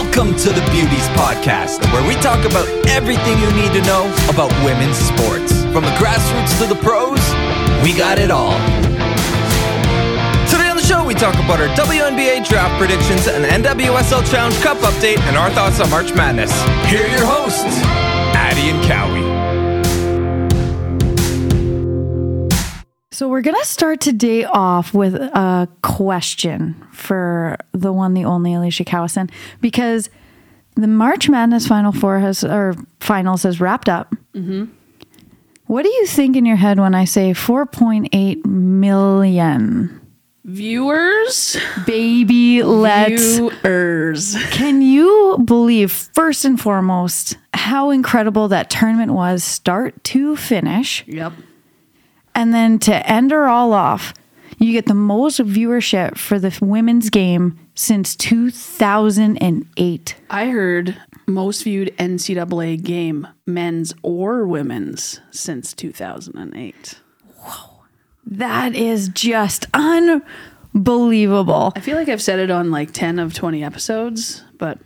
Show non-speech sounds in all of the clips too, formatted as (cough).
Welcome to the Beauties Podcast, where we talk about everything you need to know about women's sports. From the grassroots to the pros, we got it all. Today on the show, we talk about our WNBA draft predictions, an NWSL Challenge Cup update, and our thoughts on March Madness. Here are your hosts, So we're gonna start today off with a question for the one, the only Alicia Cowison, because the March Madness Final Four has or finals has wrapped up. Mm-hmm. What do you think in your head when I say 4.8 million? Viewers, Baby, let's. viewers. Can you believe, first and foremost, how incredible that tournament was, start to finish? Yep. And then to end her all off, you get the most viewership for the women's game since 2008. I heard most viewed NCAA game, men's or women's, since 2008. Whoa. That is just unbelievable. I feel like I've said it on like 10 of 20 episodes, but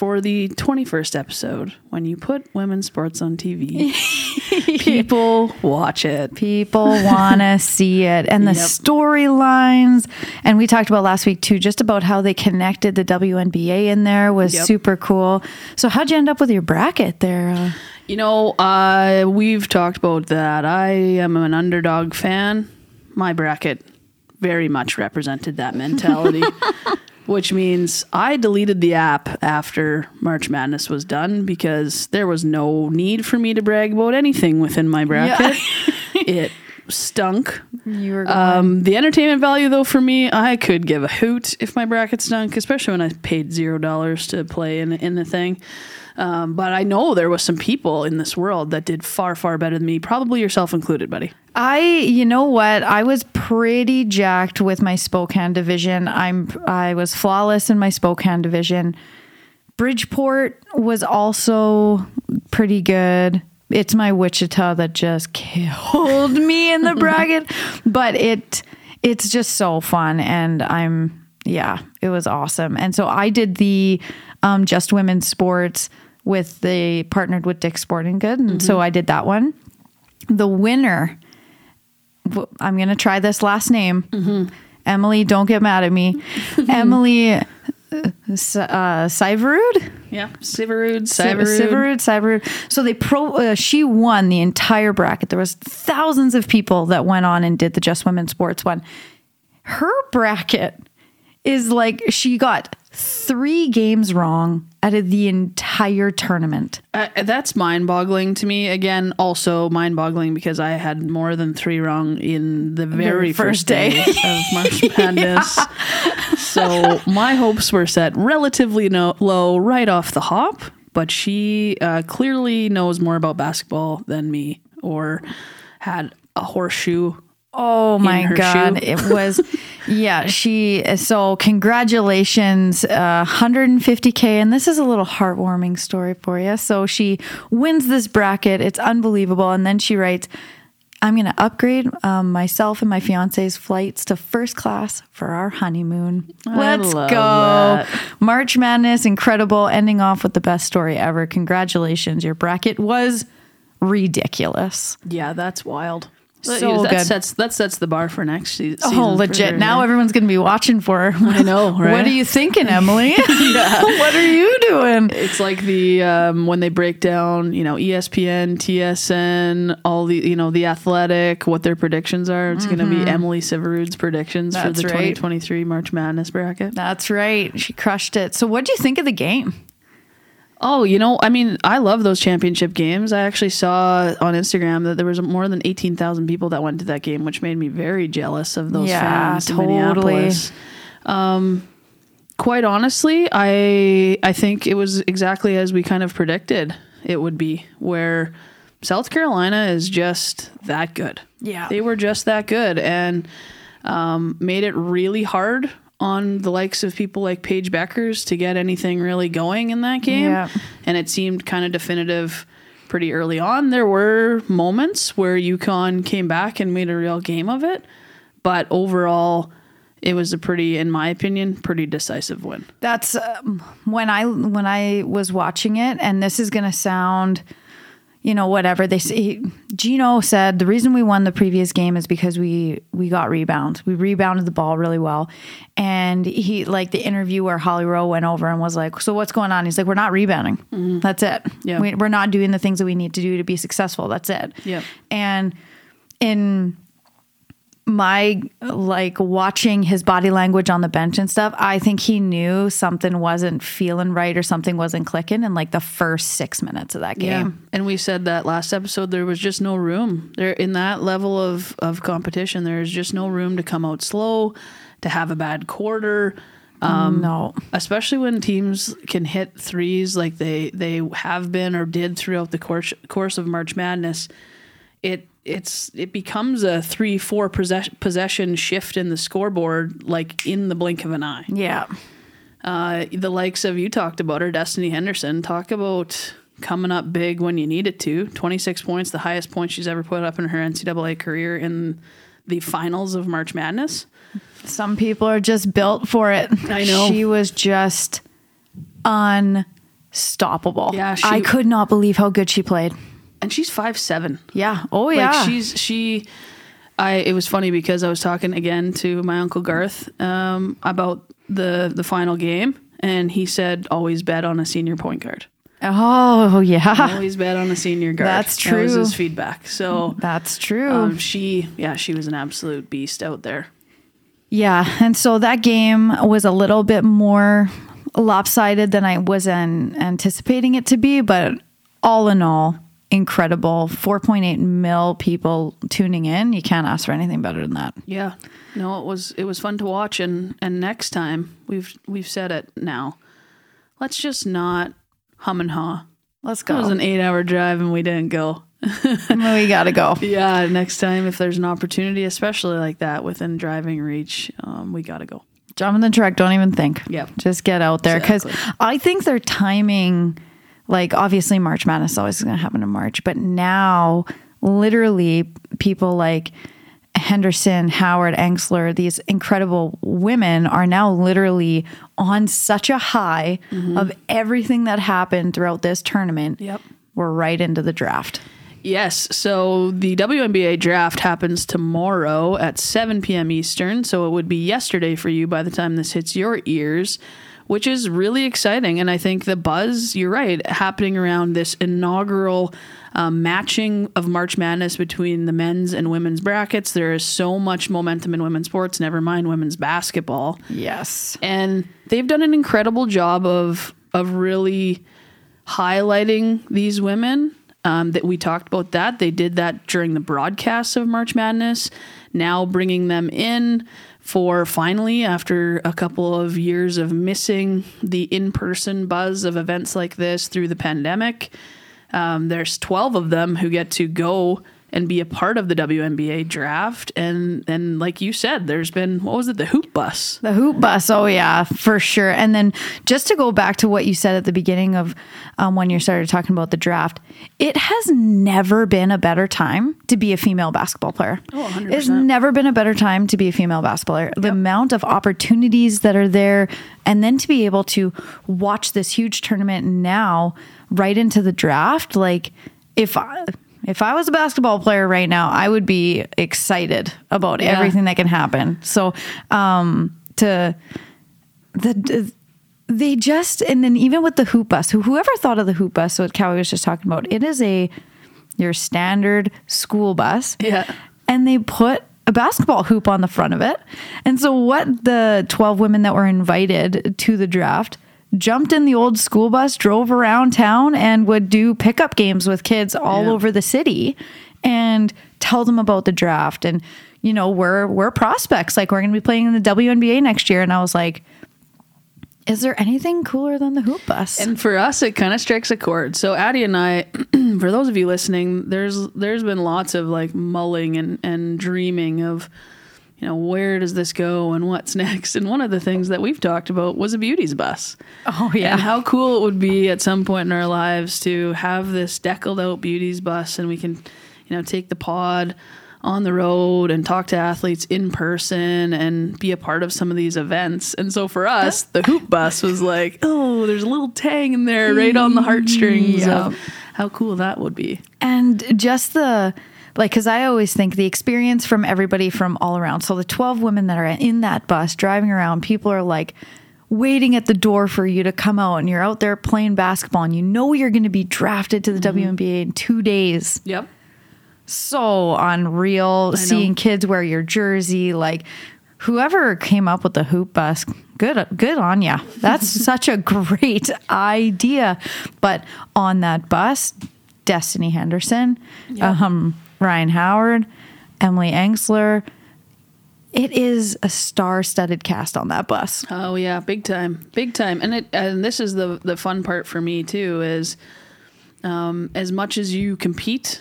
for the 21st episode, when you put women's sports on TV, (laughs) people watch it. People want to (laughs) see it. And the Yep. storylines. And we talked about last week too, just about how they connected the WNBA in there was Yep. super cool. So, how'd you end up with your bracket there? Uh, You know, uh, we've talked about that. I am an underdog fan. My bracket very much represented that mentality, (laughs) which means I deleted the app after March Madness was done because there was no need for me to brag about anything within my bracket. (laughs) it stunk. you were. Um, the entertainment value, though, for me, I could give a hoot if my bracket stunk, especially when I paid zero dollars to play in in the thing. Um, but I know there was some people in this world that did far, far better than me. Probably yourself included, buddy. I, you know what? I was pretty jacked with my Spokane division. I'm, I was flawless in my Spokane division. Bridgeport was also pretty good. It's my Wichita that just (laughs) killed me in the (laughs) bracket, but it, it's just so fun, and I'm, yeah, it was awesome. And so I did the um, Just Women's Sports with the partnered with Dick Sporting Good, and so I did that one. The winner, I'm going to try this last name. Emily, don't get mad at me. (laughs) Emily uh, S- uh, Yeah, Siverud, Syverud. Siverud. Syverud. So they pro. Uh, she won the entire bracket. There was thousands of people that went on and did the Just Women Sports one. Her bracket is like she got three games wrong out of the entire tournament. Uh, that's mind-boggling to me. Again, also mind-boggling because I had more than three wrong in the very, Very first first day. of (laughs) March Madness. So my hopes were set relatively no- low right off the hop. But she uh, clearly knows more about basketball than me, or had a horseshoe. Oh my god, it was yeah, (laughs) she so congratulations uh 150k and this is a little heartwarming story for you. So she wins this bracket. It's unbelievable and then she writes I'm going to upgrade um, myself and my fiance's flights to first class for our honeymoon. Let's go. that. March Madness, incredible. Ending off with the best story ever. Congratulations. Your bracket was ridiculous. Yeah, that's wild. So that good. sets that sets the bar for next se- season. Oh, legit. sure, now yeah. everyone's going to be watching for her. (laughs) I know, right? (laughs) What are you thinking, Emily? (laughs) what are you doing? It's like the um, when they break down, you know, ESPN, TSN, all the you know the athletic, what their predictions are. It's going to be Emily Siverud's predictions Mm-hmm. That's for the right. 2023 March Madness bracket. That's right. She crushed it. So, what do you think of the game? Oh, you know, I mean, I love those championship games. I actually saw on Instagram that there was more than 18,000 people that went to that game, which made me very jealous of those Yeah, fans in totally. Minneapolis. Um, quite honestly, I I think it was exactly as we kind of predicted it would be, where South Carolina is just that good. Yeah. They were just that good and um, made it really hard on the likes of people like Paige Bueckers to get anything really going in that game. Yeah. And it seemed kind of definitive pretty early on. There were moments where UConn came back and made a real game of it. But overall, it was a pretty, in my opinion, pretty decisive win. That's um, when I when I was watching it, and this is gonna sound, you know, whatever they say. Gino said the reason we won the previous game is because we we got rebounds. We rebounded the ball really well, and he like the interview where Holly Rowe went over and was like, "So what's going on?" He's like, "We're not rebounding. Mm-hmm. That's it. Yeah. We, we're not doing the things that we need to do to be successful. That's it." Yep. and in my like watching his body language on the bench and stuff, I think he knew something wasn't feeling right or something wasn't clicking in like the first six minutes of that game. And we said that last episode there was just no room. There in that level of of competition, there's just no room to come out slow, to have a bad quarter. Um, no. especially when teams can hit threes like they they have been or did throughout the course course of March Madness, it it's it becomes a three four possession possession shift in the scoreboard like in the blink of an eye. Yeah. Uh, the likes of you talked about her, Destanni Henderson. Talk about coming up big when you need it to. Twenty six points, the highest point she's ever put up in her NCAA career in the finals of March Madness. Some people are just built for it. I know. She was just unstoppable. Yeah, she- I could not believe how good she played. And she's five seven. Yeah. Oh yeah. Like she's she I it was funny because I was talking again to my uncle Garth um, about the the final game and he said always bet on a senior point guard. oh yeah. Always bet on a senior guard. That's That was true. his feedback. So That's true. um, she yeah, she was an absolute beast out there. Yeah, and so that game was a little bit more lopsided than I was an, anticipating it to be, but all in all, incredible. 4.8 mil people tuning in. You can't ask for anything better than that. Yeah. No, it was it was fun to watch and and next time we've we've said it now. Let's just not hum and haw. Let's go. It was an 8-hour drive and we didn't go. (laughs) we got to go. Yeah, next time if there's an opportunity, especially like that within driving reach, um, we gotta go. Jump in the truck. Don't even think. Yep. Just get out there. Because Exactly. I think their timing, like obviously March Madness is always going to happen in March, but now literally people like Henderson, Howard, Engstler, these incredible women are now literally on such a high mm-hmm. of everything that happened throughout this tournament. Yep. We're right into the draft. Yes, so the WNBA draft happens tomorrow at 7 p.m. Eastern, so it would be yesterday for you by the time this hits your ears, which is really exciting. And I think the buzz, you're right, happening around this inaugural um, matching of March Madness between the men's and women's brackets. There is so much momentum in women's sports, never mind women's basketball. Yes. and they've done an incredible job of of really highlighting these women. Um, that we talked about that they did that during the broadcasts of March Madness. Now bringing them in for finally after a couple of years of missing the in person buzz of events like this through the pandemic. Um, there's 12 of them who get to go and be a part of the WNBA draft. And and like you said, there's been what was it, the hoop bus? The hoop bus. Oh, yeah, for sure. And then just to go back to what you said at the beginning of um, when you started talking about the draft, it has never been a better time to be a female basketball player. Oh, 100%. It's never been a better time to be a female basketball player. The amount of opportunities that are there, and then to be able to watch this huge tournament now right into the draft, like if I. If I was a basketball player right now, I would be excited about Yeah. everything that can happen. So, um, to the they just and then even with the hoop bus, who whoever thought of the hoop bus, what Cowie was just talking about, it is a your standard school bus. Yeah. And they put a basketball hoop on the front of it. And so what the 12 women that were invited to the draft jumped in the old school bus, drove around town and would do pickup games with kids all Yeah. over the city and tell them about the draft and you know, we're we're prospects like we're going to be playing in the WNBA next year and I was like is there anything cooler than the hoop bus? And for us, it kind of strikes a chord. So Addie and I, (clears throat) for those of you listening, there's there's been lots of like mulling and and dreaming of, you know, where does this go and what's (laughs) next. And one of the things that we've talked about was a beauty's bus. oh yeah. And how cool it would be at some point in our lives to have this deckled out beauty's bus and we can, you know, take the pod on the road and talk to athletes in person and be a part of some of these events. And so for us, (laughs) the hoop bus was like, oh, there's a little tang in there right on the heartstrings Yeah. of how cool that would be. And just the like, because I always think the experience from everybody from all around. So the 12 women that are in that bus driving around, people are like waiting at the door for you to come out, and you're out there playing basketball, and you know you're going to be drafted to the WNBA in two days. Yep. So unreal. Seeing kids wear your jersey, like whoever came up with the hoop bus, good, good on ya. (laughs) That's such a great idea. But on that bus, Destanni Henderson, um, Rhyne Howard, Emily Engstler. It is a star-studded cast on that bus. Oh yeah, big time, big time. And it and this is the the fun part for me too is, um, as much as you compete,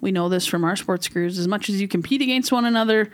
we know this from our sports crews. As much as you compete against one another,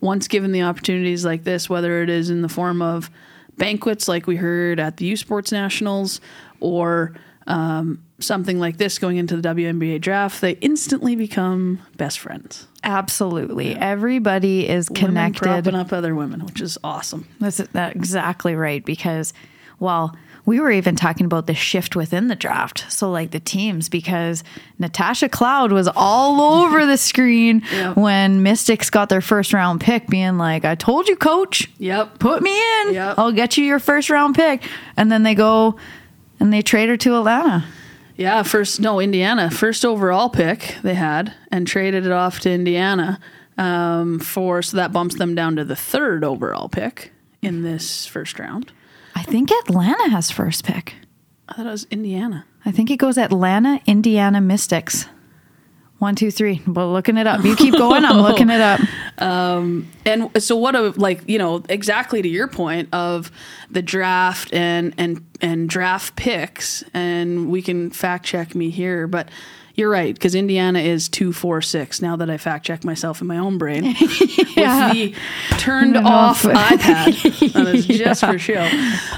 once given the opportunities like this, whether it is in the form of banquets like we heard at the U Sports Nationals or um, something like this going into the WNBA draft, they instantly become best friends. Absolutely. Everybody is Women connected. propping up other women, which is awesome. That's that exactly right because, well, we were even talking about the shift within the draft. So, like the teams, because Natasha Cloud was all over the (laughs) screen Yeah. when Mystics got their first round pick, being like, I told you, coach, Yep. put me in. Yep. I'll get you your first round pick. And then they go and they trade her to Atlanta. Yeah, first no Indiana first overall pick they had and traded it off to Indiana um, for so that bumps them down to the third overall pick in this first round. I think Atlanta has first pick. I thought it was Indiana. I think it goes Atlanta, Indiana Mystics. One, two, three. Well, looking it up. You keep going. I'm looking it up. (laughs) Um, And so what a like you know exactly to your point of the draft and and and draft picks and we can fact check me here but you're right because Indiana is two four six now that I fact check myself in my own brain (laughs) Yeah. with the turned off iPad (laughs) that is just for show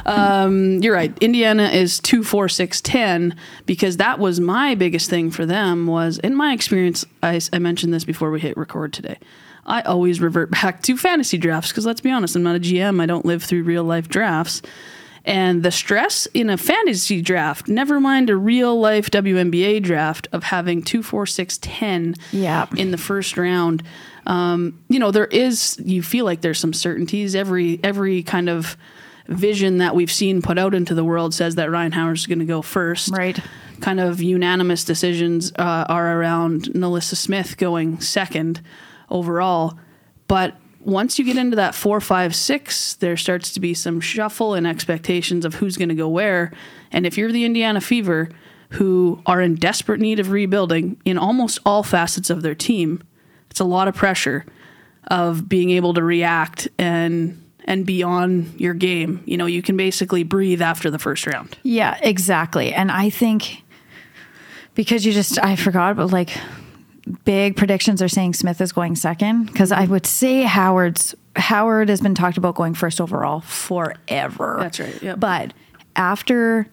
um, you're right Indiana is two four six ten because that was my biggest thing for them was in my experience I, I mentioned this before we hit record today I always revert back to fantasy drafts because let's be honest, I'm not a GM. I don't live through real life drafts. And the stress in a fantasy draft, never mind a real life WNBA draft, of having two, four, six, ten Yeah. in the first round. Um, you know, there is you feel like there's some certainties. Every every kind of vision that we've seen put out into the world says that Rhyne Howard's going to go first Right. kind of unanimous decisions uh, are around NaLyssa Smith going second overall. But once you get into that four, five, six, there starts to be some shuffle and expectations of who's going to go where. And if you're the Indiana Fever, who are in desperate need of rebuilding in almost all facets of their team, it's a lot of pressure of being able to react and and be on your game. You know, you can basically breathe after the first round. Yeah, exactly. And I think because you just, I forgot, but like big predictions are saying Smith is going second because I mm-hmm. would say Howard's, Howard has been talked about going first overall forever. That's right, yep. But after,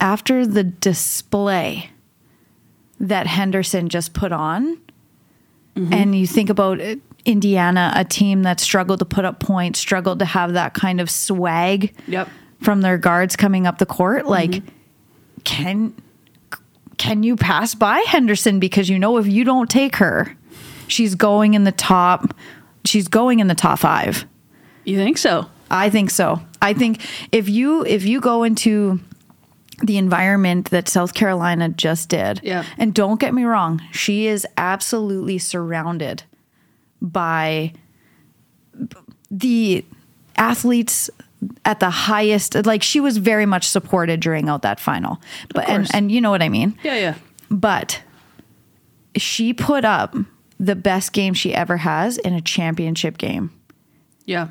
after the display that Henderson just put on, mm-hmm. and you think about it, Indiana, a team that struggled to put up points, struggled to have that kind of swag Yep. from their guards coming up the court like mm-hmm. can can you pass by henderson because you know if you don't take her she's going in the top she's going in the top five You think so? i think so i think if you if you go into the environment that south carolina just did Yeah. and don't get me wrong she is absolutely surrounded by the athletes at the highest like she was very much supported during out that final but and and you know what i mean Yeah, yeah. but she put up the best game she ever has in a championship game Yeah.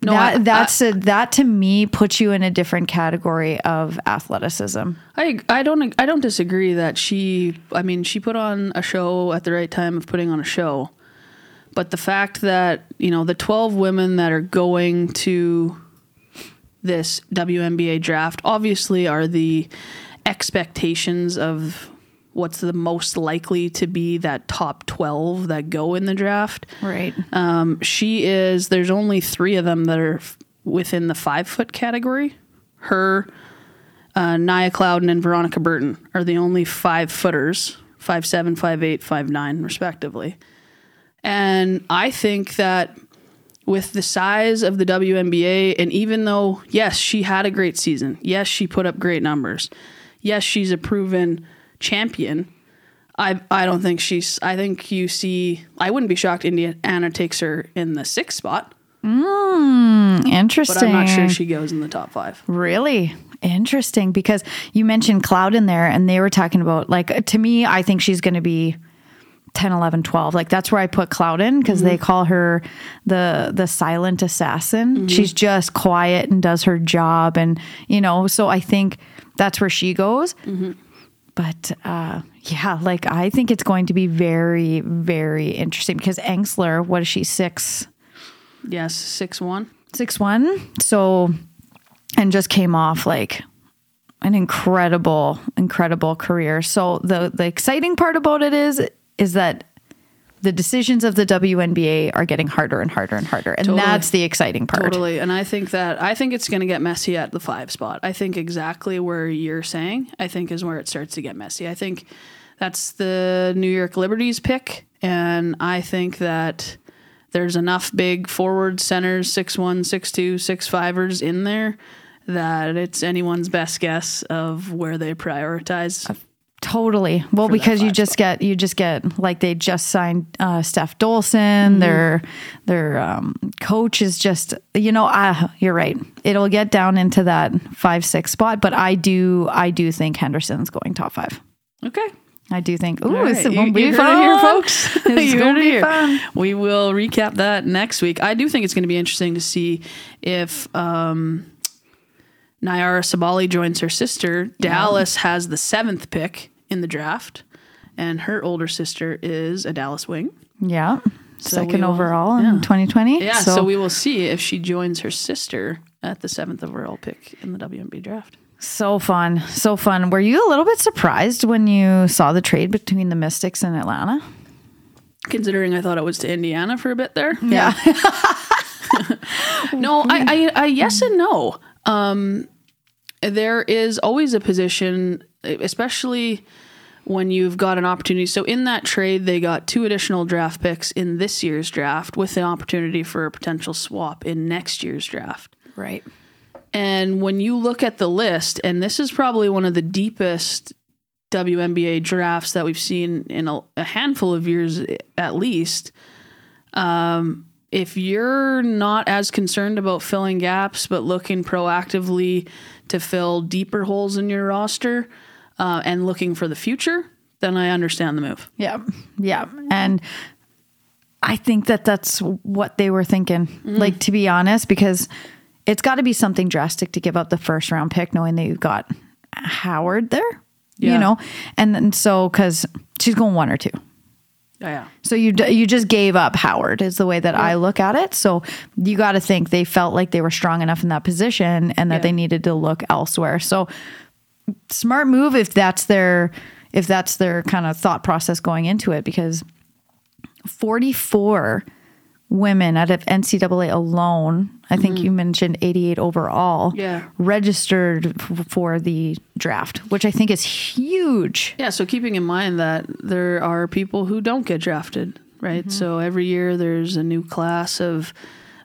that, I- that's a, that to me puts you in a different category of athleticism I I don't I don't disagree that she I mean she put on a show at the right time of putting on a show. But the fact that, you know, the 12 women that are going to this WNBA draft obviously are the expectations of what's the most likely to be that top 12 that go in the draft. Right. Um, she is, there's only three of them that are f- within the five foot category. Her, uh, Nia Clouden, and Veronica Burton are the only five footers, five seven, five eight, five nine, respectively. And I think that with the size of the WNBA, and even though, yes, she had a great season, yes, she put up great numbers, yes, she's a proven champion. I, I don't think she's. I think you see. I wouldn't be shocked. Indiana takes her in the sixth spot, Interesting. but I'm not sure she goes in the top five. Really interesting because you mentioned Cloud in there and they were talking about like to me I think she's going to be 10 11 12 like that's where I put Cloud in because they mm-hmm. call her the the silent assassin. Mm-hmm. She's just quiet and does her job and you know so I think that's where she goes. Mm-hmm. But uh, yeah, like I think it's going to be very, very interesting because Engstler, what is she, six, Yes, six one. six one? So, and just came off like an incredible, incredible career. So the the exciting part about it is is that the decisions of the WNBA are getting harder and harder and harder, and Totally. that's the exciting part. Totally. And I think that I think it's going to get messy at the five spot. I think exactly where you're saying, I think is where it starts to get messy. I think that's the New York Liberties pick. And I think that there's enough big forward centers, six one, six two, six fivers in there that it's anyone's best guess of where they prioritize. Totally. Well, because you just get you just get like they just signed uh, Steph Dolson. Their their um, coach is just you know uh, you're right. It'll get down into that five six spot, but I do I do think Henderson's going top five. Okay. I do think. Ooh, it's right. gonna You- be fun, here, folks. It's You gonna be here. fun. We will recap that next week. I do think it's going to be interesting to see if um, Nyara Sabally joins her sister. Dallas has the seventh pick in the draft, and her older sister is a Dallas wing. Yeah, So second will- overall yeah. in 2020. Yeah, so, we will see if she joins her sister at the seventh overall pick in the WNBA draft. So fun. So fun. Were you a little bit surprised when you saw the trade between the Mystics and Atlanta? Considering I thought it was to Indiana for a bit there. Yeah. (laughs) No, I, I, I yes and no. Um, there is always a position, especially when you've got an opportunity. So in that trade, they got two additional draft picks in this year's draft with an opportunity for a potential swap in next year's draft. right. And when you look at the list, and this is probably one of the deepest WNBA drafts that we've seen in a, a handful of years at least. Um, if you're not as concerned about filling gaps, but looking proactively to fill deeper holes in your roster uh, and looking for the future, then I understand the move. Yeah. Yeah. And I think that that's what they were thinking. Mm. Like, to be honest, because it's got to be something drastic to give up the first round pick knowing that you've got Howard there, Yeah. you know? And then so, because she's going one or two. Oh, yeah. So you d- you just gave up Howard is the way that I look at it. So you got to think they felt like they were strong enough in that position and that Yeah. they needed to look elsewhere. So smart move if that's their if that's their kind of thought process going into it because 44 women out of NCAA alone, I think you mentioned 88 overall, Yeah. registered f- for the draft, which I think is huge. Yeah, so keeping in mind that there are people who don't get drafted, right? So every year there's a new class of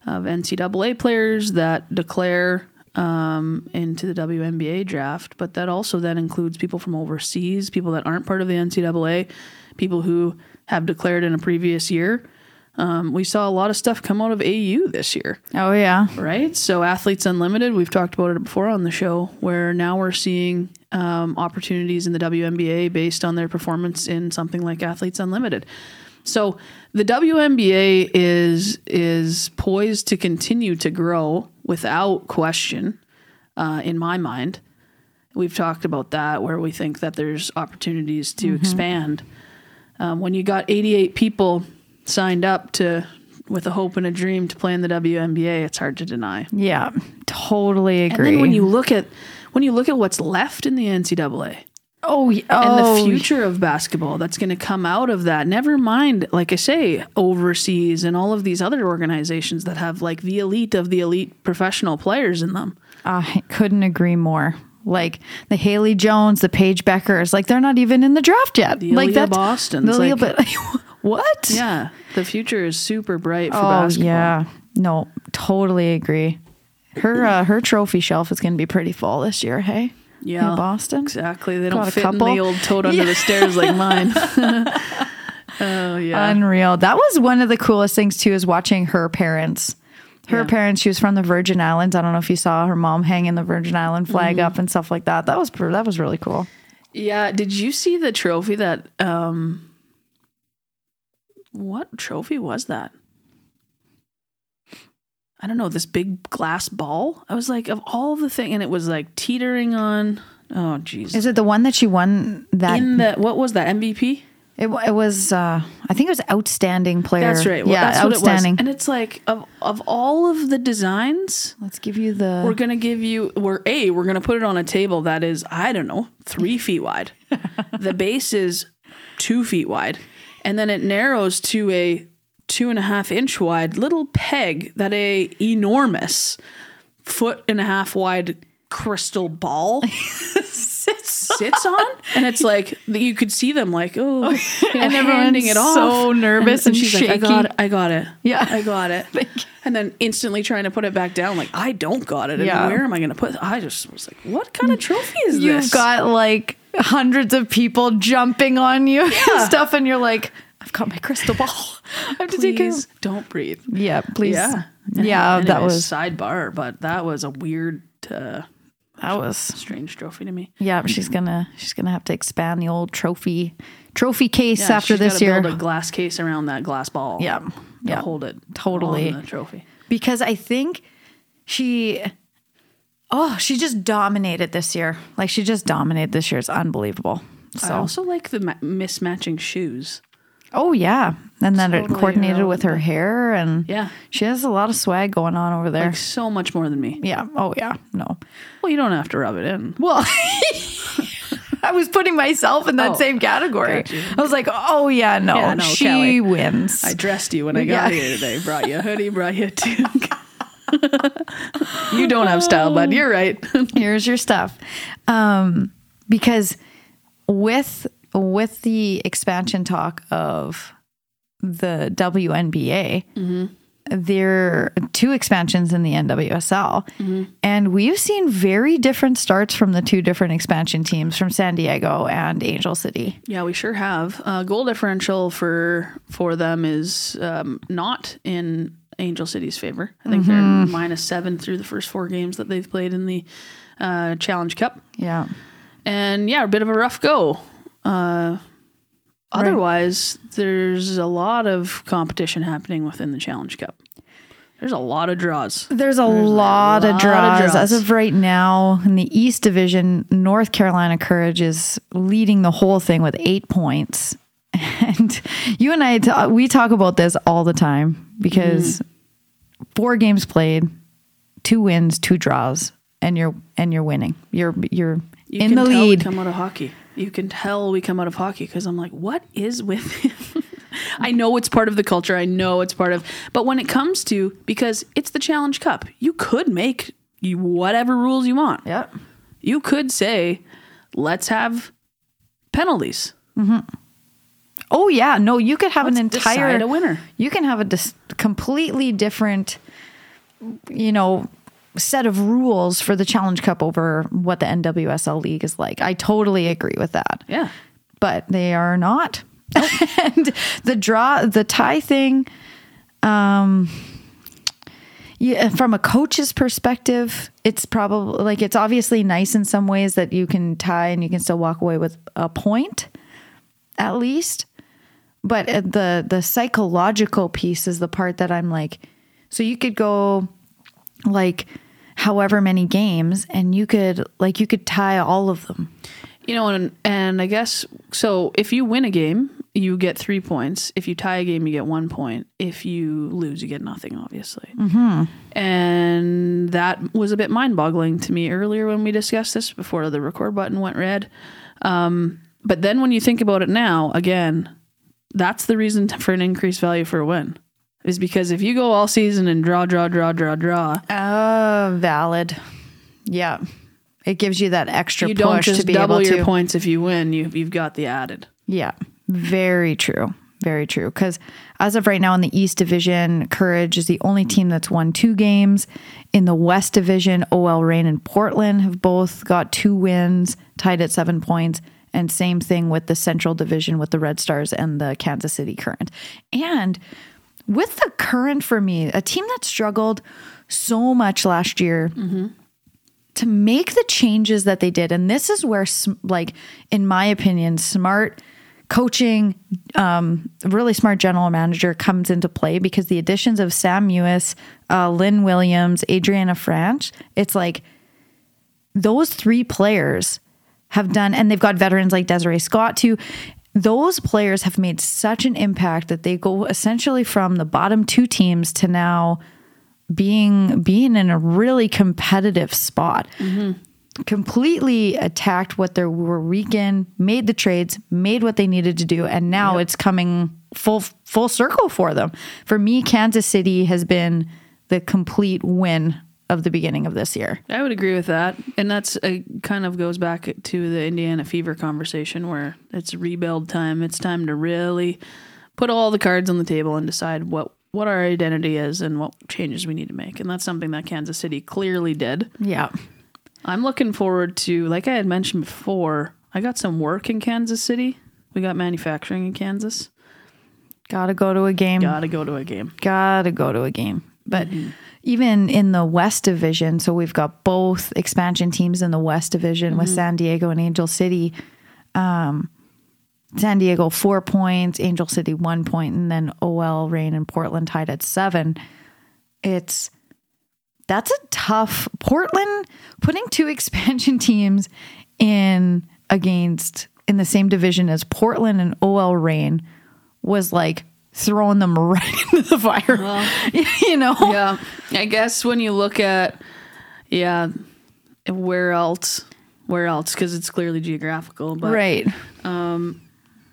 of NCAA players that declare um, into the WNBA draft, but that also then includes people from overseas, people that aren't part of the NCAA, people who have declared in a previous year. Um, we saw a lot of stuff come out of AU this year Oh yeah. right? So Athletes Unlimited, we've talked about it before on the show, where now we're seeing um, opportunities in the WNBA based on their performance in something like Athletes Unlimited. So the WNBA is is poised to continue to grow without question, uh, in my mind. We've talked about that, where we think that there's opportunities to expand. Um, when you got 88 people signed up to with a hope and a dream to play in the WNBA, it's hard to deny. Yeah. Totally agree. And then when you look at when you look at what's left in the NCAA, Oh, y- and oh, the future of basketball that's going to come out of that. Never mind, like I say, overseas and all of these other organizations that have like the elite of the elite professional players in them. Ah, I couldn't agree more. Like the Haley Jones, the Paige Bueckers, like they're not even in the draft yet. The like that's Bostons, The like- but (laughs) (laughs) what? Yeah, the future is super bright for Oh basketball. yeah. No, totally agree. Her uh, her trophy shelf is going to be pretty full this year. Hey. Yeah, In Boston. Exactly. They Got don't fit in the old tote under the stairs like mine. (laughs) (laughs) oh yeah. Unreal. That was one of the coolest things too is watching her parents. Her Yeah. parents, she was from the Virgin Islands. I don't know if you saw her mom hanging the Virgin Island flag Mm-hmm. up and stuff like that. That was that was really cool. Yeah, did you see the trophy that um what trophy was that? I don't know, this big glass ball. I was like of all the thing and it was like teetering on oh jeez. Is it the one that she won that In the what was that MVP? it, it was uh I think it was outstanding player. That's right. Well, yeah, that's what outstanding. it was. And it's like of of all of the designs, Let's give you the we're gonna give you we're a we're gonna put it on a table that is i don't know three feet wide (laughs) the base is two feet wide and then it narrows to a two and a half inch wide little peg that a enormous foot and a half wide crystal ball (laughs) sits on? And it's like you could see them like oh (laughs) And handing everyone's it off. so nervous and she's like i got it. I got it. Yeah. i got it. (laughs) And then instantly trying to put it back down like i don't got it. And Yeah. where am i going to put i just was like what kind of trophy is this? You've got like hundreds of people jumping on you and stuff and you're like I've got my crystal ball. I have to take care don't breathe. Yeah, please. yeah. Yeah, that was sidebar but that was a weird uh, that was strange trophy to me yeah, she's gonna she's gonna have to expand the old trophy trophy case Yeah, after she's this year. build a glass case around that glass ball Yeah. to Yeah. hold it Totally. on the trophy because I think she oh, she just dominated this year. Like she just dominated this year. It's unbelievable. i also like the ma- mismatching shoes Oh yeah. And then it Totally coordinated with her hair and Yeah. She has a lot of swag going on over there. like so much more than me yeah. Oh yeah. No. well you don't have to rub it in Well, (laughs) (laughs) I was putting myself in that Oh, same category. I was like, oh yeah, no, Yeah, no, she wins. I dressed you when I got Yeah. here today. Brought you a hoodie, brought you a toque. (laughs) you don't have style, bud. You're right. Here's your stuff. Um, because with with the expansion talk of the WNBA, there are two expansions in the NWSL, and we've seen very different starts from the two different expansion teams from San Diego and Angel City. yeah, we sure have. Uh, goal differential for for them is um, not in Angel City's favor. I think they're minus seven through the first four games that they've played in the uh, Challenge Cup. Yeah. and yeah, a bit of a rough go. Uh, otherwise, there's a lot of competition happening within the Challenge Cup. There's a lot of draws. There's a lot, lot of, draws. draws. As of right now, in the East Division, North Carolina Courage is leading the whole thing with eight points. (laughs) And you and I, we talk about this all the time because four games played, two wins, two draws, and you're and you're winning. You're you're You in the lead. Come out of hockey. You can tell we come out of hockey because I'm like, what is with him? (laughs) I know it's part of the culture. I know it's part of, but when it comes to because it's the Challenge Cup, you could make whatever rules you want. Yep. You could say, let's have penalties. Mm-hmm. Oh yeah, no, you could have an Let's entire a winner. You can have a dis- completely different, you know, set of rules for the Challenge Cup over what the NWSL league is like. I totally agree with that. Yeah. But they are not. (laughs) and the draw, the tie thing, um, yeah, from a coach's perspective, it's probably like it's obviously nice in some ways that you can tie and you can still walk away with a point, at least but uh, the the psychological piece is the part that I'm like so you could go like however many games and you could like you could tie all of them You know, and and I guess so. If you win a game you get three points. If you tie a game, you get one point. If you lose, you get nothing, obviously. And that was a bit mind boggling to me earlier when we discussed this before the record button went red. Um, but then when you think about it now, again, that's the reason for an increased value for a win. Is because if you go all season and draw, draw, draw, draw, draw, Uh, valid. Yeah. It gives you that extra you push don't just to be double able your to. points if you win. You, you've got the added. Yeah, very true. Very true. Because as of right now in the East Division, Courage is the only team that's won two games. In the West Division, OL Reign and Portland have both got two wins, tied at seven points. And same thing with the Central Division with the Red Stars and the Kansas City Current. And with the Current, for me, a team that struggled so much last year to make the changes that they did. And this is where like in my opinion smart coaching um really smart general manager comes into play because the additions of sam Mewis, uh, lynn williams adrianna franch it's like those three players have done and they've got veterans like desiree scott too those players have made such an impact that they go essentially from the bottom two teams to now being being in a really competitive spot. Mm-hmm. Completely attacked what they were weak in, made the trades, made what they needed to do, and now it's coming full full circle for them. For me, Kansas City has been the complete win of the beginning of this year. I would agree with that, and that's a, kind of goes back to the Indiana Fever conversation where it's rebuild time. It's time to really put all the cards on the table and decide what what our identity is and what changes we need to make. And that's something that Kansas City clearly did. Yeah. I'm looking forward to, like I had mentioned before, I got some work in Kansas City. We got manufacturing in Kansas. Gotta go to a game. Gotta go to a game. gotta go to a game. But mm-hmm. Even in the West Division, so we've got both expansion teams in the West Division with San Diego and Angel City. Um, San Diego four points, Angel City one point, and then OL Reign and Portland tied at seven. It's that's a tough Portland putting two (laughs) expansion teams in against in the same division as Portland and OL Reign was like throwing them (laughs) right into the fire. (laughs) you know? yeah i guess when you look at yeah where else where else because it's clearly geographical but Right. Um,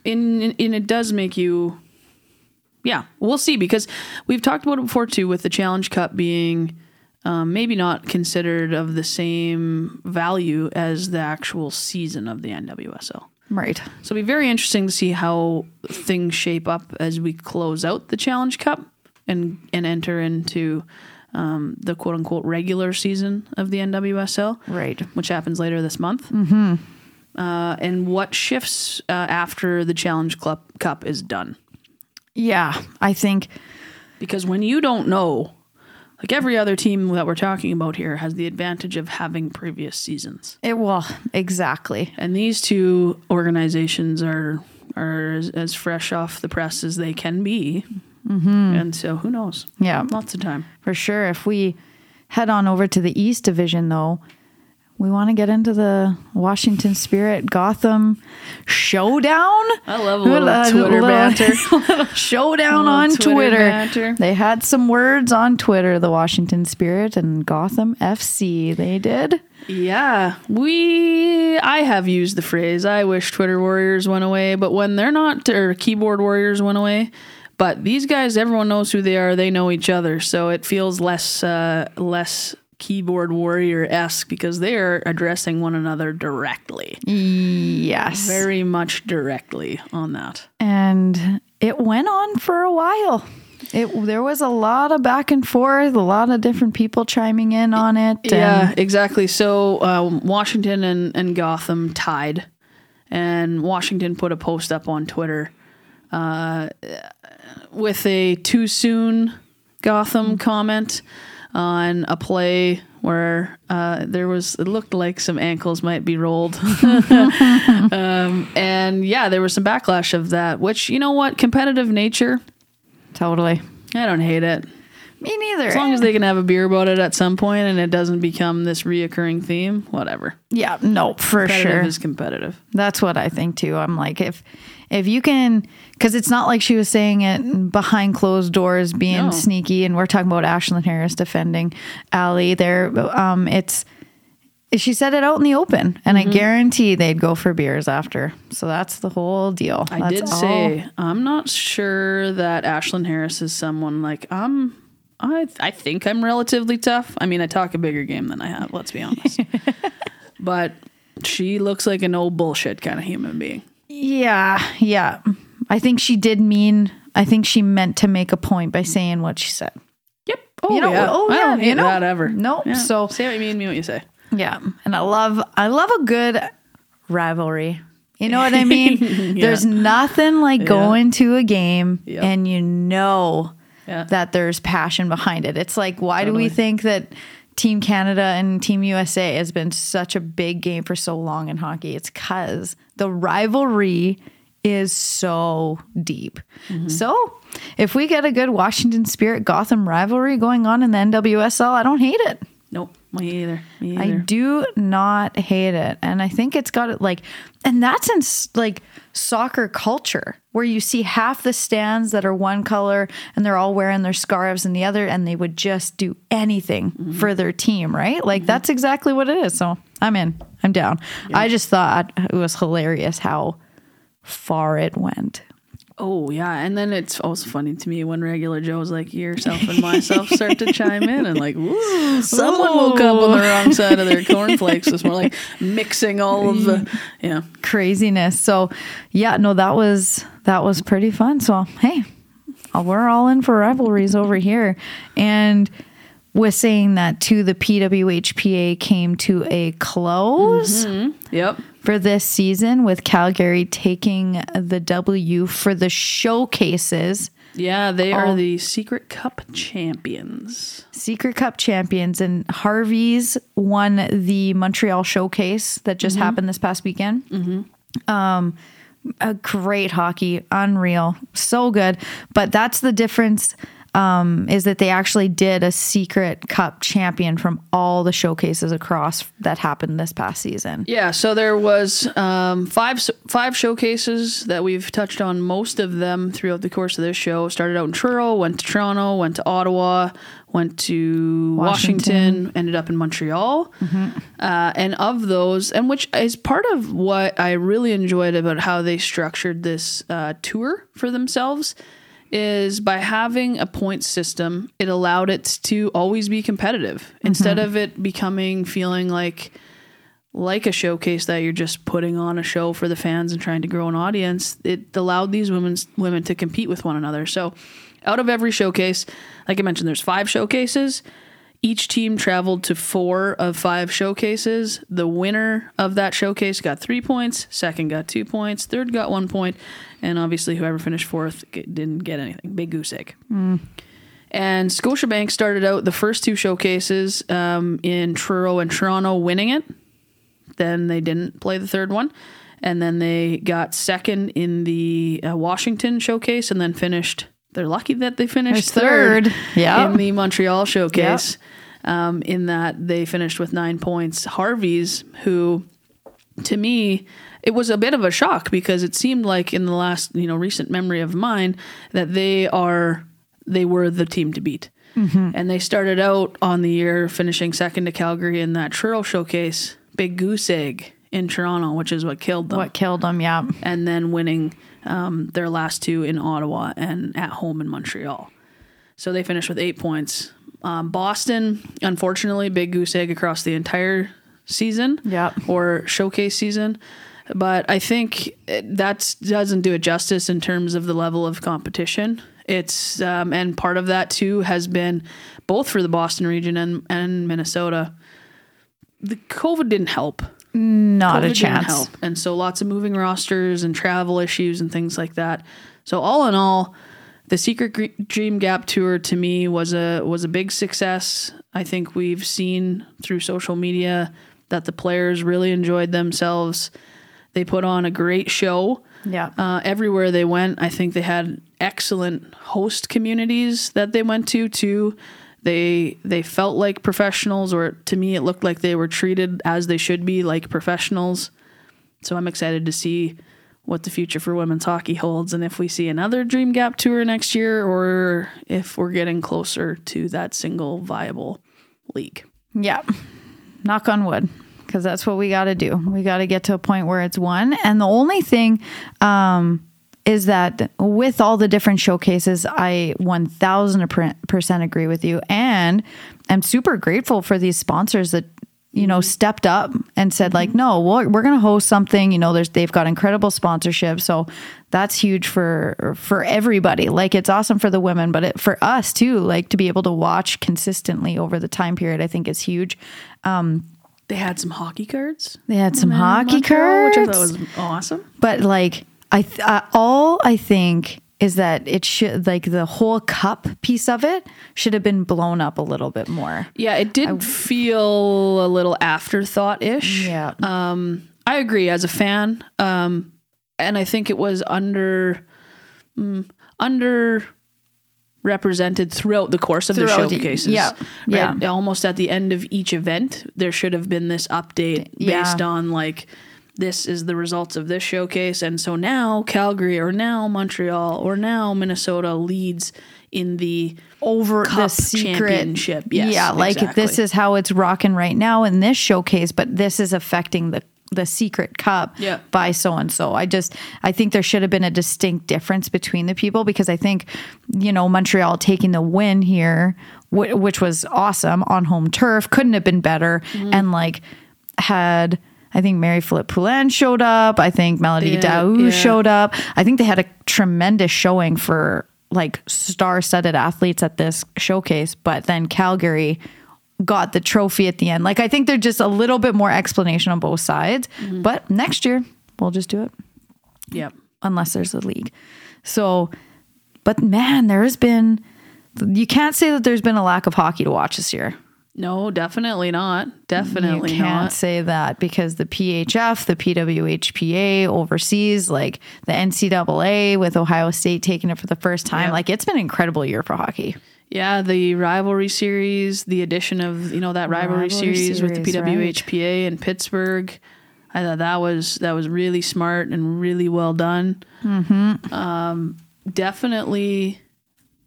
in in it does make you yeah we'll see because we've talked about it before too with the challenge cup being um, maybe not considered of the same value as the actual season of the nwsl Right. so it'll be very interesting to see how things shape up as we close out the Challenge Cup and and enter into um, the quote unquote regular season of the NWSL, Right. which happens later this month. Mm-hmm. Uh, and what shifts uh, after the Challenge Club Cup is done. Yeah. I think Because when you don't know, like every other team that we're talking about here has the advantage of having previous seasons. it will exactly. And these two organizations are are as, as fresh off the press as they can be. Mm-hmm. And so who knows? Yeah. Lots of time. For sure. If we head on over to the East Division, though, we want to get into the Washington Spirit Gotham showdown. I love a little Uh, Twitter little- banter. (laughs) showdown Little on Twitter Twitter. banter. They had some words on Twitter, the Washington Spirit and Gotham FC. They did. Yeah, we. I have used the phrase "I wish Twitter warriors went away," but when they're not, or keyboard warriors went away. But these guys, everyone knows who they are. They know each other, so it feels less uh, less keyboard warrior esque because they are addressing one another directly, Yes. very much directly on that. and it went on for a while. It there was a lot of back and forth, a lot of different people chiming in on it. Yeah, exactly. So um, Washington and, and Gotham tied, and Washington put a post up on Twitter uh, with a too soon Gotham comment on a play where uh, there was it looked like some ankles might be rolled, (laughs) um, and yeah, there was some backlash of that. Which you know what, competitive nature, totally. I don't hate it. Me neither. As long as they can have a beer about it at some point and it doesn't become this reoccurring theme, whatever. yeah, no, for Competitive sure. is competitive. That's what I think too. I'm like, if if you can, because it's not like she was saying it behind closed doors, being No. sneaky, and we're talking about Ashlyn Harris defending Allie. There, um, it's she said it out in the open, and Mm-hmm. I guarantee they'd go for beers after. So that's the whole deal. I That's did all- say I'm not sure that Ashlyn Harris is someone like I'm. I I think I'm relatively tough. I mean, I talk a bigger game than I have. Let's be honest. (laughs) but she looks like an old bullshit kind of human being. Yeah, yeah. I think she did mean. I think she meant to make a point by saying what she said. Yep. Oh You know- yeah. oh, I yeah, don't you know. that ever. Nope. Yeah. So- say what you mean, mean what you say. Yeah, and I love I love a good rivalry. You know what I (laughs) mean? There's nothing like going to a game and you know Yeah. that there's passion behind it. It's like why do we think that Team Canada and Team USA has been such a big game for so long in hockey? It's cuz the rivalry is so deep. Mm-hmm. So, if we get a good Washington Spirit Gotham rivalry going on in the NWSL, I don't hate it. Nope. Me either. Me I do not hate it. And I think it's got it like, and that's in like soccer culture where you see half the stands that are one color and they're all wearing their scarves and the other, and they would just do anything Mm-hmm. for their team, right? Like that's exactly what it is. So I'm in, I'm down. I just thought it was hilarious how far it went. Oh yeah, and then it's also funny to me when regular Joe's like yourself and myself start to chime in and like, Ooh, someone woke up on the wrong side of their cornflakes this morning, like mixing all of the yeah. craziness. So yeah, no, that was that was pretty fun. So hey, uh, we're all in for rivalries over here, and with saying that too, the PWHPA came to a close Yep. For this season with Calgary taking the W for the showcases. Yeah, they are the Secret Cup champions. Secret Cup champions and Harvey's won the Montreal showcase that just happened this past weekend. Um, a great hockey, unreal, so good. But that's the difference. Um, is that they actually did a secret cup champion from all the showcases across that happened this past season. Yeah, so there was um, five five showcases that we've touched on most of them throughout the course of this show. Started out in Truro, went to Toronto, went to Ottawa, went to Washington, Washington. ended up in Montreal. Uh, and of those, and which is part of what I really enjoyed about how they structured this uh, tour for themselves, is by having a point system, it allowed it to always be competitive instead mm-hmm. of it becoming feeling like like a showcase that you're just putting on a show for the fans and trying to grow an audience. It allowed these women's women to compete with one another. So, out of every showcase, like I mentioned, there's five showcases. Each team traveled to four of five showcases. The winner of that showcase got three points, second got two points, third got one point, and obviously whoever finished fourth didn't get anything. Big goose egg. And Scotiabank started out the first two showcases um, in Truro and Toronto, winning it. Then they didn't play the third one. And then they got second in the uh, Washington showcase and then finished. They're lucky that they finished third. third, Yep. in the Montreal showcase. Um, in that they finished with nine points. Harvey's, who to me, it was a bit of a shock because it seemed like in the last, you know, recent memory of mine that they are they were the team to beat. And they started out on the year finishing second to Calgary in that Truro showcase, big goose egg in Toronto, which is what killed them. What killed them? Yeah. And then winning um, their last two in Ottawa and at home in Montreal. So they finished with eight points. Um, Boston, unfortunately, big goose egg across the entire season Yep. or showcase season. But I think that doesn't do it justice in terms of the level of competition. It's um, and part of that too has been both for the Boston region and, and Minnesota. The COVID didn't help Not COVID a chance. help. And so lots of moving rosters and travel issues and things like that. So all in all, the Secret Dream Gap tour to me was a was a big success. I think we've seen through social media that the players really enjoyed themselves. They put on a great show. Yeah. Uh, everywhere they went, I think they had excellent host communities that they went to too. They they felt like professionals, or to me, it looked like they were treated as they should be, like professionals. So I'm excited to see what the future for women's hockey holds, and if we see another Dream Gap tour next year, or if we're getting closer to that single viable league. Yeah. Knock on wood. Because that's what we got to do. We got to get to a point where it's one. And the only thing um, is that with all the different showcases, I 1000% agree with you. And I'm super grateful for these sponsors that you know stepped up and said like no we're, we're going to host something you know there's they've got incredible sponsorship so that's huge for for everybody like it's awesome for the women but it, for us too like to be able to watch consistently over the time period i think is huge um They had some hockey cards. they had some hockey Montreal, cards which I thought was awesome. but like I th- uh, all I think is that it should like the whole cup piece of it should have been blown up a little bit more. Yeah, it did I, feel a little afterthought ish. Yeah. Um, I agree as a fan. Um, and I think it was under mm, under represented throughout the course of the Throughout the- showcases. yeah, Right? yeah. Almost at the end of each event, there should have been this update Yeah. based on like this is the results of this showcase and so now Calgary or now Montreal or now Minnesota leads in the over the secret championship. Yes, yeah, like exactly. this is how it's rocking right now in this showcase, but this is affecting the the secret cup Yeah. by so and so. I just I think there should have been a distinct difference between the people because I think you know Montreal taking the win here, which was awesome on home turf, couldn't have been better, Mm-hmm. and like had. I think Marie-Philip Poulin showed up. I think Melody Yeah, Daoust yeah. showed up. I think they had a tremendous showing for like star-studded athletes at this showcase, but then Calgary got the trophy at the end. Like I think there's just a little bit more explanation on both sides. Mm-hmm. But next year we'll just do it Yep. unless there's a league. So, but man, there has been you can't say that there's been a lack of hockey to watch this year. No, definitely not. Definitely you can't not. say that because the PHF, the PWHPA overseas, like the NCAA with Ohio State taking it for the first time, Yeah. like it's been an incredible year for hockey. Yeah, the rivalry series, the addition of you know that rivalry, Rivalry series, with the series, right. PWHPA in Pittsburgh. I thought that was that was really smart and really well done. Mm-hmm. Um, definitely,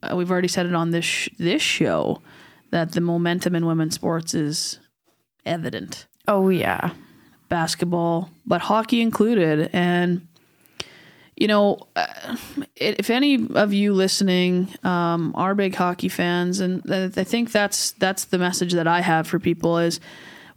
uh, we've already said it on this sh- this show that the momentum in women's sports is evident. Oh yeah. basketball, but hockey included. And you know, uh, if any of you listening um, are big hockey fans, and I think that's that's the message that I have for people is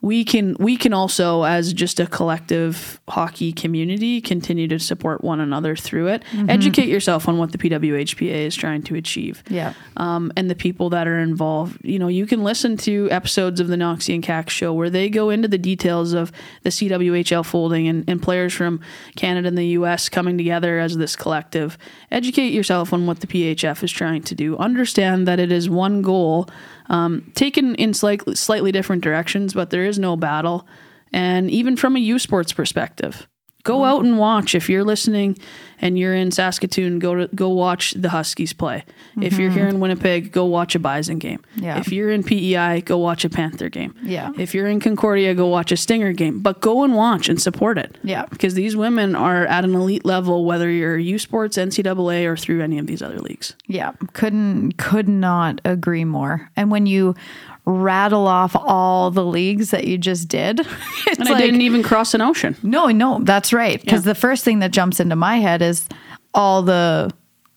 we can we can also as just a collective hockey community continue to support one another through it. Educate yourself on what the PWHPA is trying to achieve Yeah. um, and the people that are involved. You know, you can listen to episodes of the Noxie and Cax show where they go into the details of the CWHL folding and, and players from Canada and the US coming together as this collective. Educate yourself on what the PHF is trying to do. Understand that it is one goal, um, taken in slightly, slightly different directions, but there is no battle. And even from a U Sports perspective, Go out and watch. If you're listening and you're in Saskatoon, go to go watch the Huskies play. If you're mm-hmm. here in Winnipeg, go watch a Bison game. Yeah. If you're in PEI, go watch a Panther game. Yeah. If you're in Concordia, go watch a Stinger game. But go and watch and support it. Yeah. Because these women are at an elite level, whether you're U Sports, NCAA, or through any of these other leagues. Yeah, couldn't could not agree more. And when you rattle off all the leagues that you just did, (laughs) it's And like I didn't even cross an ocean. no, no, that's right. Because Yeah. the first thing that jumps into my head is all the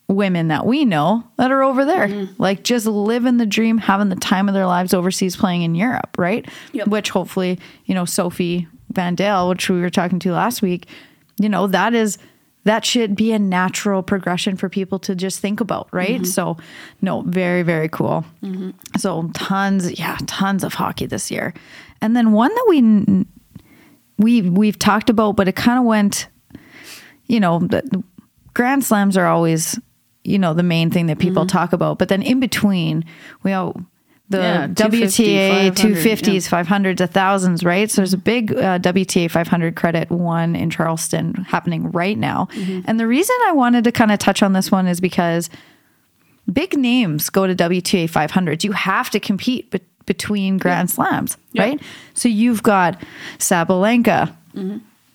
women that we know that are over there, Mm-hmm. like just living the dream, having the time of their lives overseas, playing in Europe, right? Yep. Which hopefully, you know, Sophie Van Dale, which we were talking to last week, you know, that is that should be a natural progression for people to just think about, right? Mm-hmm. So, no, very, very cool. So, tons, yeah, tons of hockey this year. And then one that we we we've talked about, but it kind of went, you know, the grand slams are always, you know, the main thing that people talk about. But then in between, we all the Yeah, WTA 500, 250s, 500s, 1000s, right? So there's a big uh, WTA 500 credit one in Charleston happening right now. Mm-hmm. And the reason I wanted to kind of touch on this one is because big names go to WTA 500s. You have to compete be- between Grand Slams, Yeah. right? So you've got Sabalenka,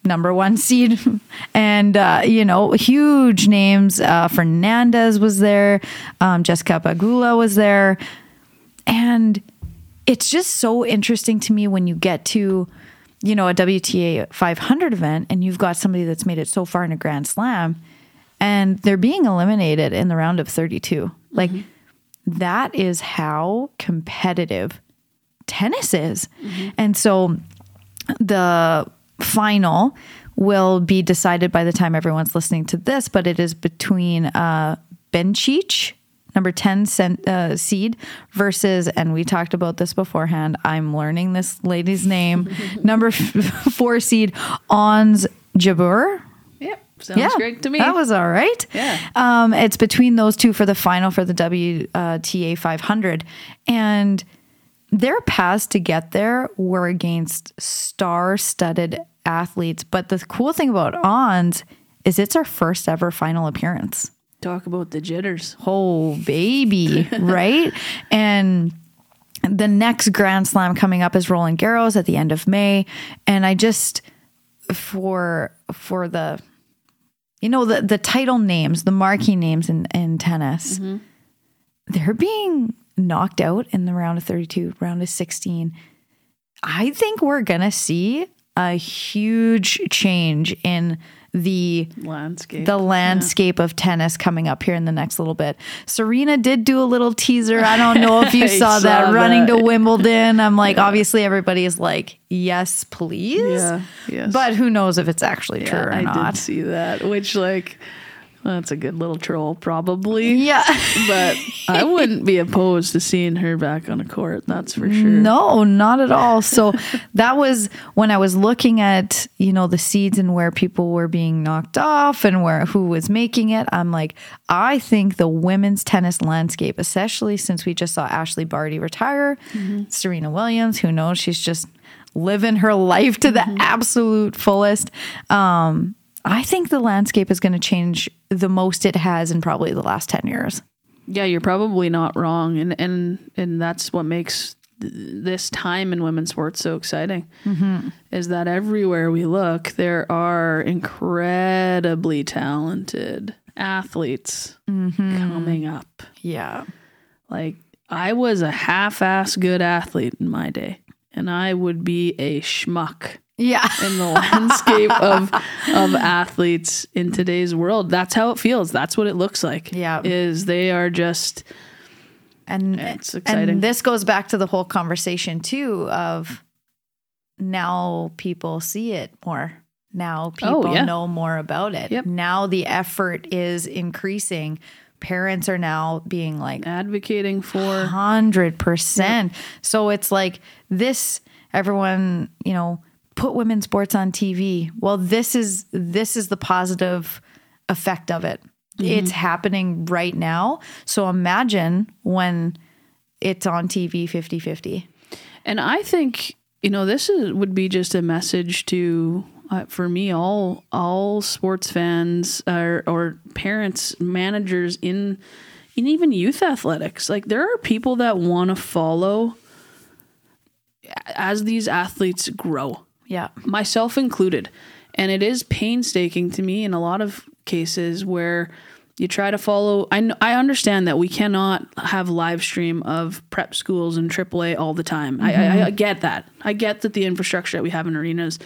number one seed, (laughs) and uh, you know huge names. Uh, Fernandez was there, um, Jessica Pegula was there, and it's just so interesting to me when you get to you know a WTA 500 event and you've got somebody that's made it so far in a Grand Slam, and they're being eliminated in the round of 32. Like that is how competitive tennis is. And so the final will be decided by the time everyone's listening to this, but it is between uh, Bencic, number 10 cent, uh, seed, versus, and we talked about this beforehand, I'm learning this lady's name, (laughs) number f- four seed, Ons Jabeur. Yep. Sounds great to me. That was all right. Yeah. Um, it's between those two for the final for the WTA 500. And their paths to get there were against star studded athletes. But the cool thing about Ons is it's our first ever final appearance. Talk about the jitters. Oh, baby, (laughs) right? And the next Grand Slam coming up is Roland Garros at the end of May, and I just for for the you know the the title names, the marquee names in in tennis, mm-hmm. they're being knocked out in the round of 32, round of 16. I think we're going to see a huge change in the Landscape. the landscape of tennis coming up here in the next little bit. Serena did do a little teaser. I don't know if you (laughs) I saw, that saw running to Wimbledon. I'm like, obviously everybody is like, yes, please. Yeah, yes. But who knows if it's actually Yeah, true or I not. did see that, which like that's a good little troll, probably. Yeah. But I wouldn't be opposed to seeing her back on a court. That's for sure. No, not at all. So (laughs) that was when I was looking at, you know, the seeds and where people were being knocked off and where who was making it. I'm like, I think the women's tennis landscape, especially since we just saw Ashleigh Barty retire, Serena Williams, who knows, she's just living her life to the absolute fullest. Um, I think the landscape is going to change the most it has in probably the last 10 years. Yeah, you're probably not wrong, and and and that's what makes this time in women's sports so exciting. Mm-hmm. Is that everywhere we look, there are incredibly talented athletes mm-hmm. coming up. Yeah. Like I was a half-ass good athlete in my day, and I would be a schmuck Yeah. in the landscape of of athletes in today's world. That's how it feels. That's what it looks like. Yeah. Is they are just and it's exciting. and this goes back to the whole conversation too of now people see it more now oh, people Oh, yeah. know more about it Yep. now the effort is increasing parents are now being like advocating for 100% so it's like this everyone you know put women's sports on tv well this is this is the positive effect of it. It's happening right now. So imagine when it's on tv 50-50 and I think you know this is would be just a message to uh, for me all all sports fans or, or parents managers in in even youth athletics. Like there are people that want to follow as these athletes grow yeah myself included. And it is painstaking to me in a lot of cases where you try to follow. I, I understand that we cannot have live stream of prep schools and AAA all the time. I, I, I get that. I get that the infrastructure that we have in arenas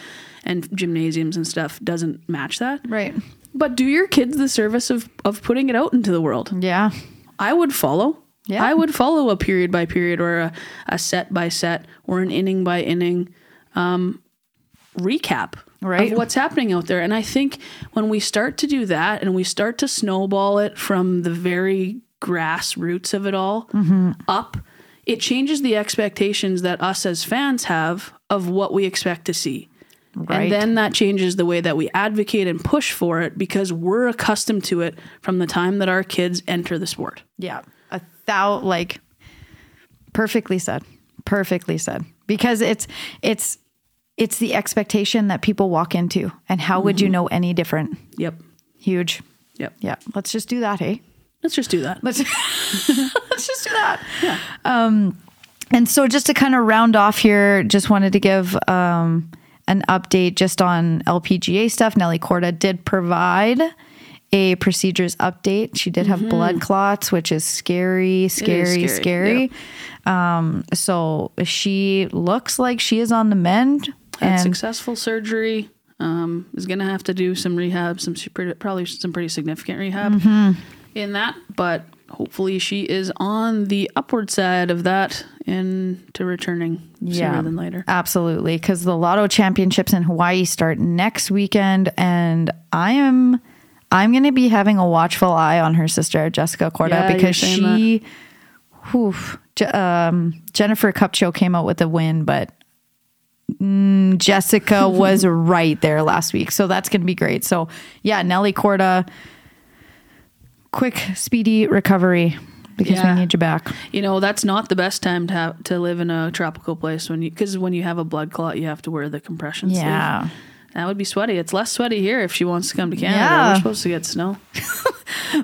and gymnasiums and stuff doesn't match that. right But do your kids the service of, of putting it out into the world. yeah I would follow. Yeah. I would follow a period by period or a, a set by set or an inning by inning um, recap Right. of what's happening out there. And I think when we start to do that and we start to snowball it from the very grassroots of it all Mm-hmm. up, it changes the expectations that us as fans have of what we expect to see. Right. And then that changes the way that we advocate and push for it because we're accustomed to it from the time that our kids enter the sport. Yeah. A thou like Perfectly said. Perfectly said. Because it's it's it's the expectation that people walk into, and how would you know any different? Yep. Huge. Yep. Yeah. Let's just do that, hey. Let's just do that. Let's (laughs) let's just do that. Yeah. Um, and so just to kind of round off here, just wanted to give um, an update just on LPGA stuff. Nelly Korda did provide a procedures update. She did have blood clots, which is scary, scary, scary, scary. Um, so she looks like she is on the mend. Had And successful surgery. Um, is going to have to do some rehab, some probably some pretty significant rehab Mm-hmm. in that. But hopefully, she is on the upward side of that and to returning sooner than later. Absolutely. Because the Lotto Championships in Hawaii start next weekend. And I am I'm gonna be having a watchful eye on her sister, Jessica Korda, Yeah, because she whew, um, Jennifer Kupcho came out with a win, but mm, Jessica (laughs) was right there last week. So that's gonna be great. So yeah, Nelly Korda, quick, speedy recovery because Yeah. we need you back. You know, that's not the best time to have to live in a tropical place when you because when you have a blood clot, you have to wear the compression sleeve. Yeah. That would be sweaty. It's less sweaty here if she wants to come to Canada. Yeah. We're supposed to get snow. (laughs)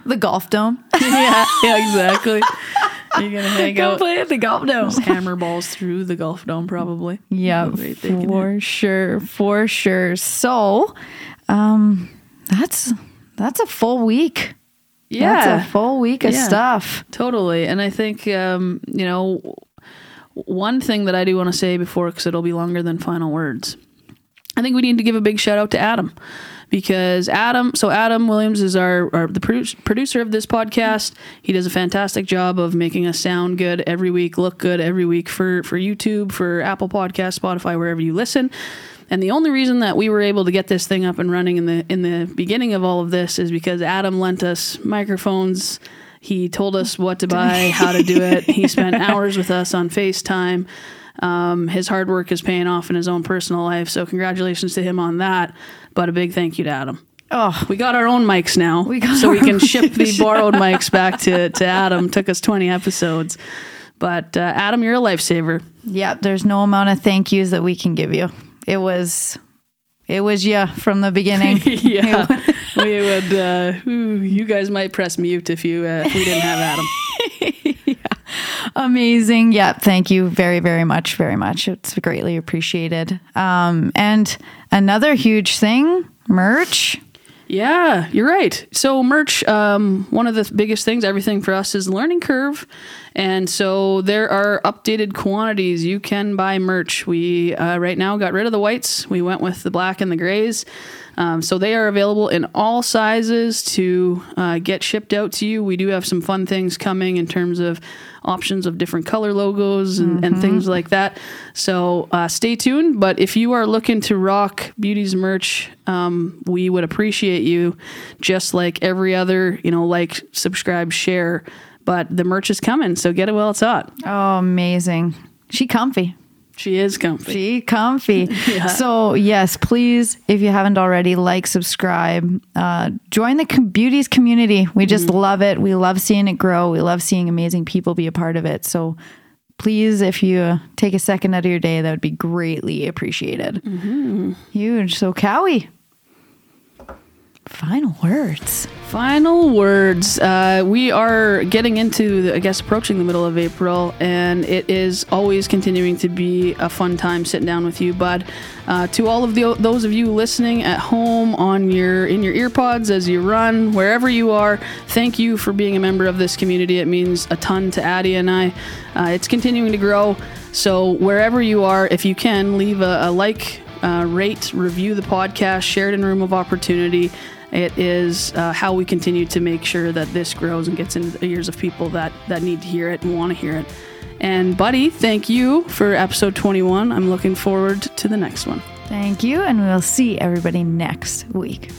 The golf dome. (laughs) yeah, yeah, exactly. You're gonna (laughs) hang Go out, play at the golf dome. hammer balls through the golf dome, probably. Yeah, for sure, for sure. So, um, that's that's a full week. Yeah, That's a full week of Yeah. stuff. totally. And I think um, you know one thing that I do want to say before, because it'll be longer than final words. I think we need to give a big shout out to Adam because Adam. So Adam Williams is our, our the produ- producer of this podcast. He does a fantastic job of making us sound good every week, look good every week for for YouTube, for Apple Podcast, Spotify, wherever you listen. And the only reason that we were able to get this thing up and running in the in the beginning of all of this is because Adam lent us microphones. He told us what to buy, (laughs) how to do it. He spent hours with us on FaceTime. Um, his hard work is paying off in his own personal life. So congratulations to him on that. But a big thank you to Adam. Oh, We got our own mics now, We got so we can ship the borrowed mics back to, to Adam. Took us 20 episodes. But uh, Adam, you're a lifesaver. yeah. There's no amount of thank yous that we can give you. It was, it was yeah from the beginning. (laughs) yeah, (laughs) we would. Uh, ooh, you guys might press mute if you uh, if we didn't have Adam. (laughs) yeah. Amazing. Yeah. Thank you very, very much. Very much. It's greatly appreciated. Um, and another huge thing, merch. Yeah, you're right. So merch, um, one of the biggest things, everything for us is learning curve, and so there are updated quantities. You can buy merch. We uh, right now got rid of the whites. We went with the black and the grays. Um, so they are available in all sizes to uh, get shipped out to you. We do have some fun things coming in terms of options of different color logos and, and things like that. So uh, stay tuned. But if you are looking to rock Beauty's merch, um, we would appreciate you just like every other, you know, like, subscribe, share. But the merch is coming. So get it while it's hot. Oh, amazing. She comfy. She is comfy. She comfy. (laughs) So yes, please, if you haven't already, like, subscribe, uh, join the com- beauties community. We just love it. We love seeing it grow. We love seeing amazing people be a part of it. So please, if you take a second out of your day, that would be greatly appreciated. Mm-hmm. Huge. So Cowie, final words. Final words. Uh, we are getting into, the, I guess, approaching the middle of April, and it is always continuing to be a fun time sitting down with you, bud. Uh, to all of the, those of you listening at home on your in your earpods as you run, wherever you are, thank you for being a member of this community. It means a ton to Addie and I. Uh, it's continuing to grow. So wherever you are, if you can, leave a, a like, uh, rate, review the podcast, share it in Room of Opportunity. It is uh, how we continue to make sure that this grows and gets into the ears of people that, that need to hear it and want to hear it. And, Buddy, thank you for episode 21. I'm looking forward to the next one. Thank you, and we'll see everybody next week.